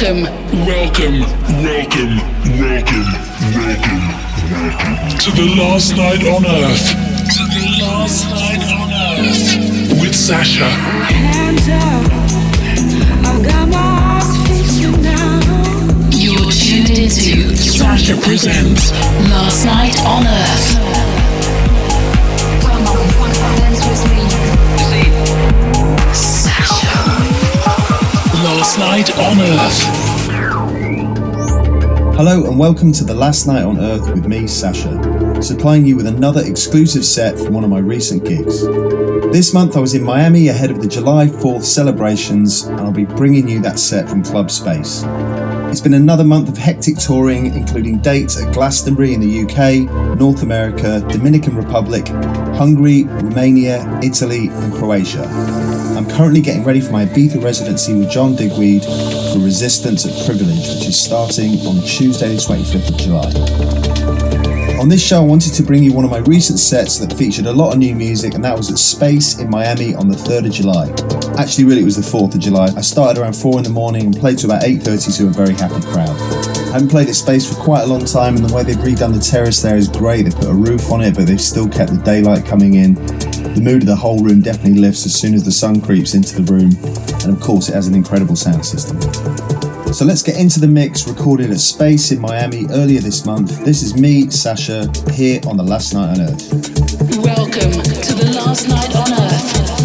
Welcome, welcome, welcome, welcome, welcome, welcome to the last night on Earth. To the last night on Earth with Sasha. Hands up, I've got my eyes fixed now. You're tuned into Sasha presents Last Night on Earth. Night on Earth. Hello and welcome to the Last Night on Earth with me, Sasha, supplying you with another exclusive set from one of my recent gigs. This month I was in Miami ahead of the July 4th celebrations, and I'll be bringing you that set from Club Space. It's been another month of hectic touring, including dates at Glastonbury in the UK, North America, Dominican Republic, Hungary, Romania, Italy, and Croatia. Currently getting ready for my Ibiza residency with John Digweed for Resistance at Privilege, which is starting on Tuesday, the 25th of July. On this show, I wanted to bring you one of my recent sets that featured a lot of new music, and that was at Space in Miami on the 3rd of July. Actually, really, it was the 4th of July. I started around 4 in the morning and played to about 8.30 to a very happy crowd. I haven't played at Space for quite a long time, and the way they've redone the terrace there is great. They put a roof on it, but they've still kept the daylight coming in. The mood of the whole room definitely lifts as soon as the sun creeps into the room, and of course, it has an incredible sound system. So let's get into the mix recorded at Space in Miami earlier this month. This is me, Sasha, here on the Last Night on Earth. Welcome to the Last Night on Earth.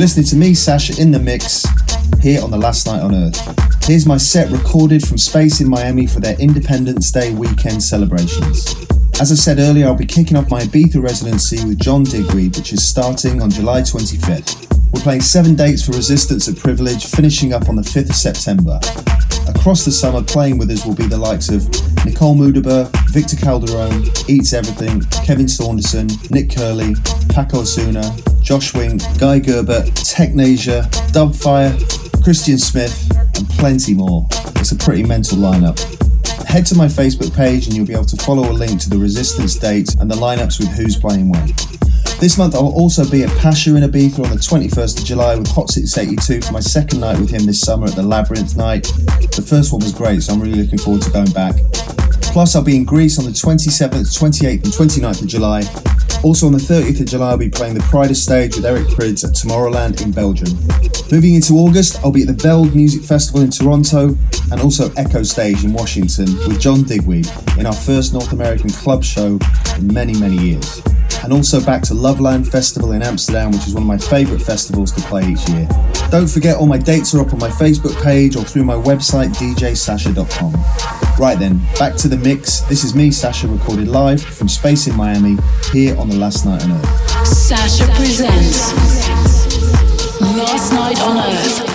You're listening to me, Sasha, in the mix here on the Last Night on Earth. Here's my set recorded from Space in Miami for their Independence Day weekend celebrations. As I said earlier, I'll be kicking off my Ibiza residency with John Digweed, which is starting on July 25th. We're playing seven dates for Resistance of Privilege, finishing up on the 5th of September. Across the summer, playing with us will be the likes of Nicole Moudaber, Victor Calderone, Eats Everything, Kevin Saunderson, Nick Curly, Paco Osuna, Josh Wink, Guy Gerber, Technasia, Dubfire, Christian Smith, and plenty more. It's a pretty mental lineup. Head to my Facebook page and you'll be able to follow a link to the Resistance dates and the lineups with who's playing when. This month I'll also be at Pacha in Ibiza on the 21st of July with Hot Since 82 for my second night with him this summer at the Labyrinth night. The first one was great, so I'm really looking forward to going back. Plus, I'll be in Greece on the 27th, 28th, and 29th of July. Also on the 30th of July, I'll be playing the Pryda stage with Eric Prydz at Tomorrowland in Belgium. Moving into August, I'll be at the Veld Music Festival in Toronto and also Echostage in Washington with John Digweed in our first North American club show in many, many years and also back to Loveland Festival in Amsterdam, which is one of my favourite festivals to play each year. Don't forget, all my dates are up on my Facebook page or through my website, djsasha.com. Right then, back to the mix. This is me, Sasha, recorded live from Space in Miami, here on the Last Night on Earth. Sasha presents Last Night on Earth.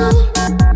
you.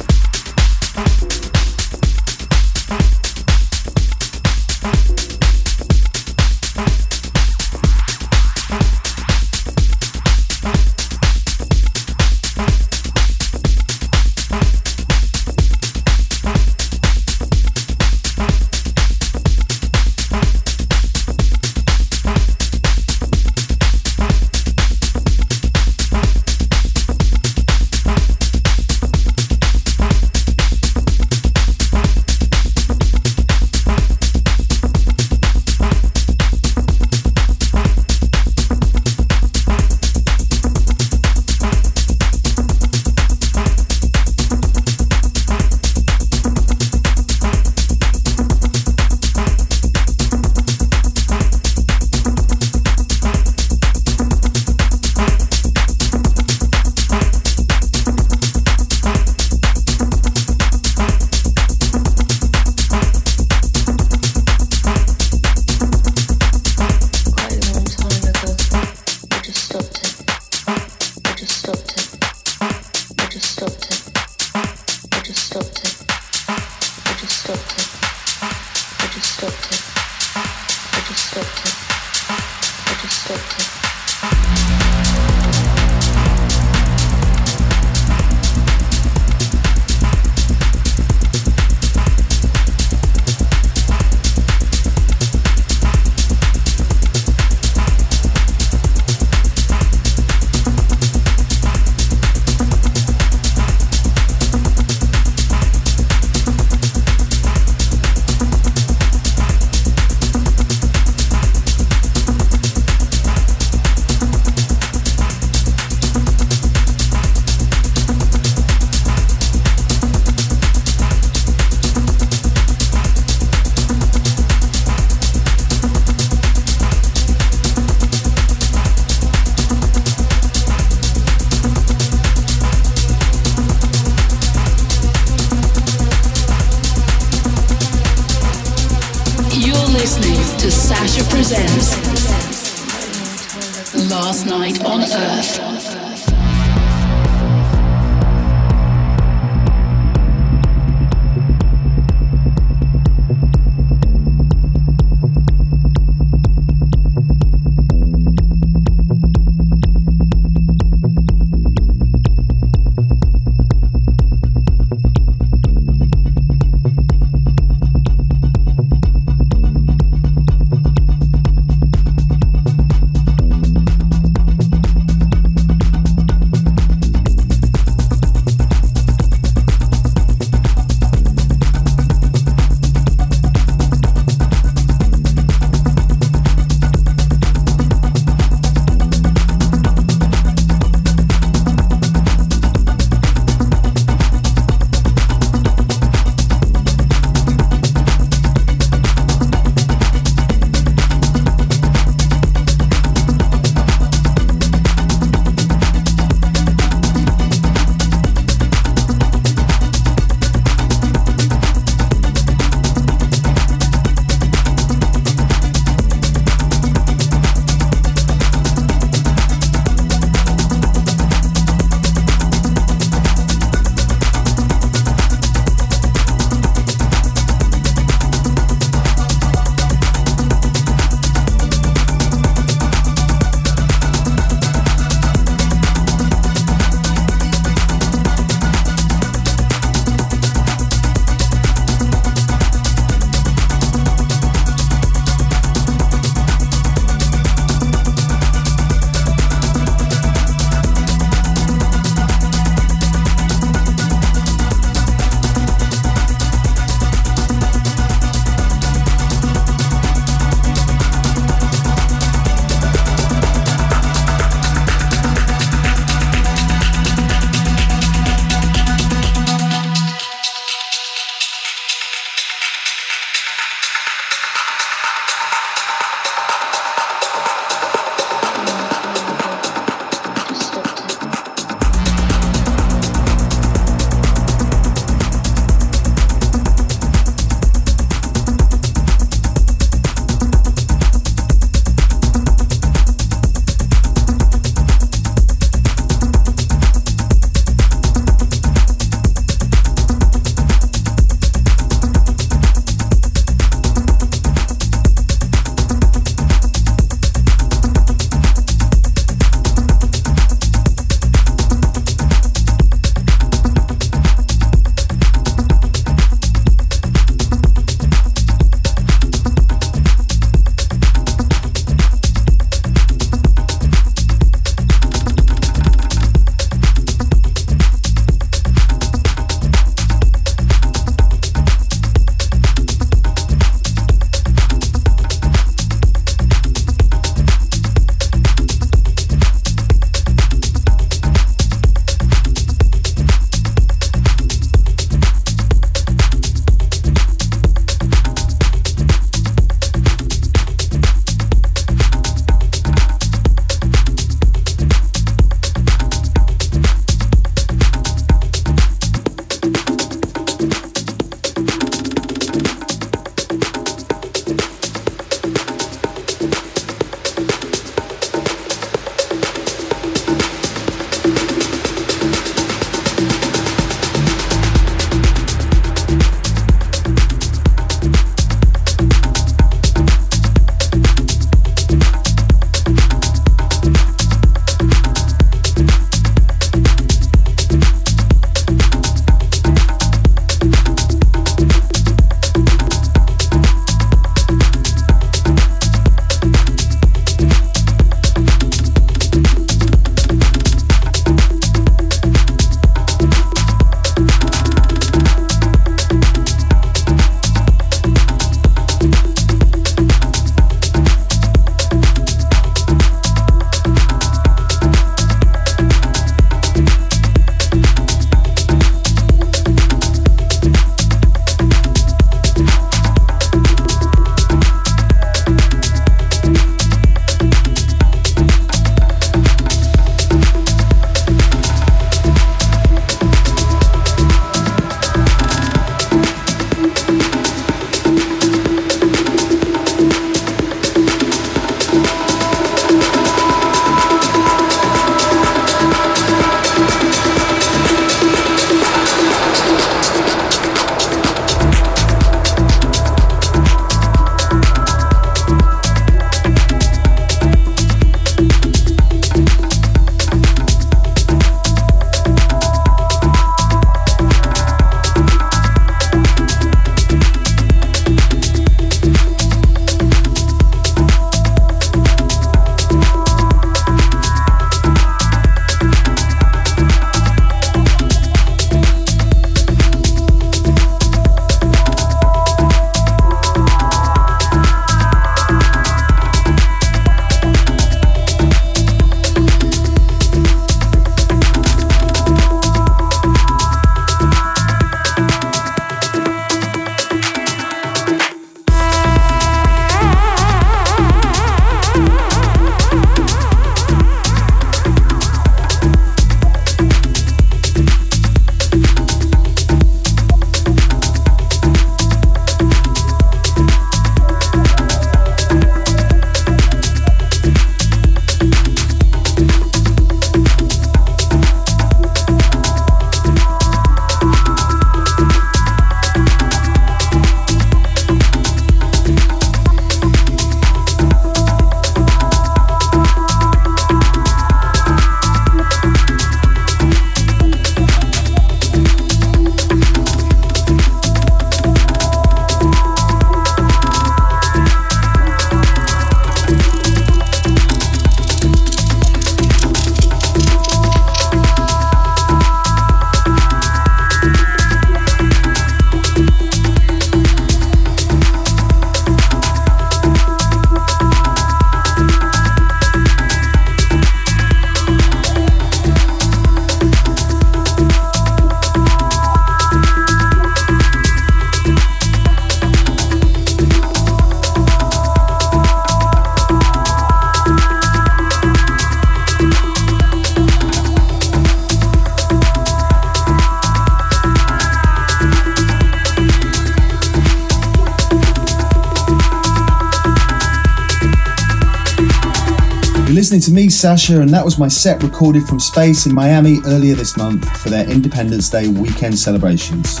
Sasha, and that was my set recorded from space in Miami earlier this month for their Independence Day weekend celebrations.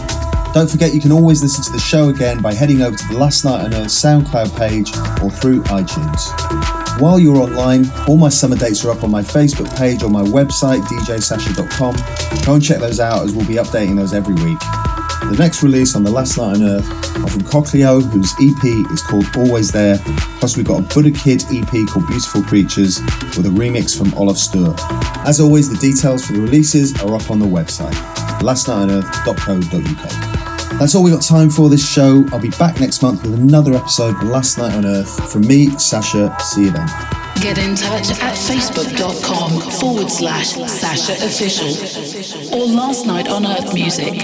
Don't forget you can always listen to the show again by heading over to the Last Night on Earth SoundCloud page or through iTunes. While you're online, all my summer dates are up on my Facebook page or my website, djsasha.com. Go and check those out as we'll be updating those every week. The next release on the Last Night on Earth are from Cochleo, whose EP is called Always There. Plus, we've got a Budakid EP called Beautiful Creatures with a remix from Olive Stur. As always, the details for the releases are up on the website, lastnightonearth.co.uk. That's all we got time for this show. I'll be back next month with another episode of Last Night on Earth. From me, Sasha, see you then. Get in touch at facebook.com forward slash Sasha Official or Last Night on Earth Music.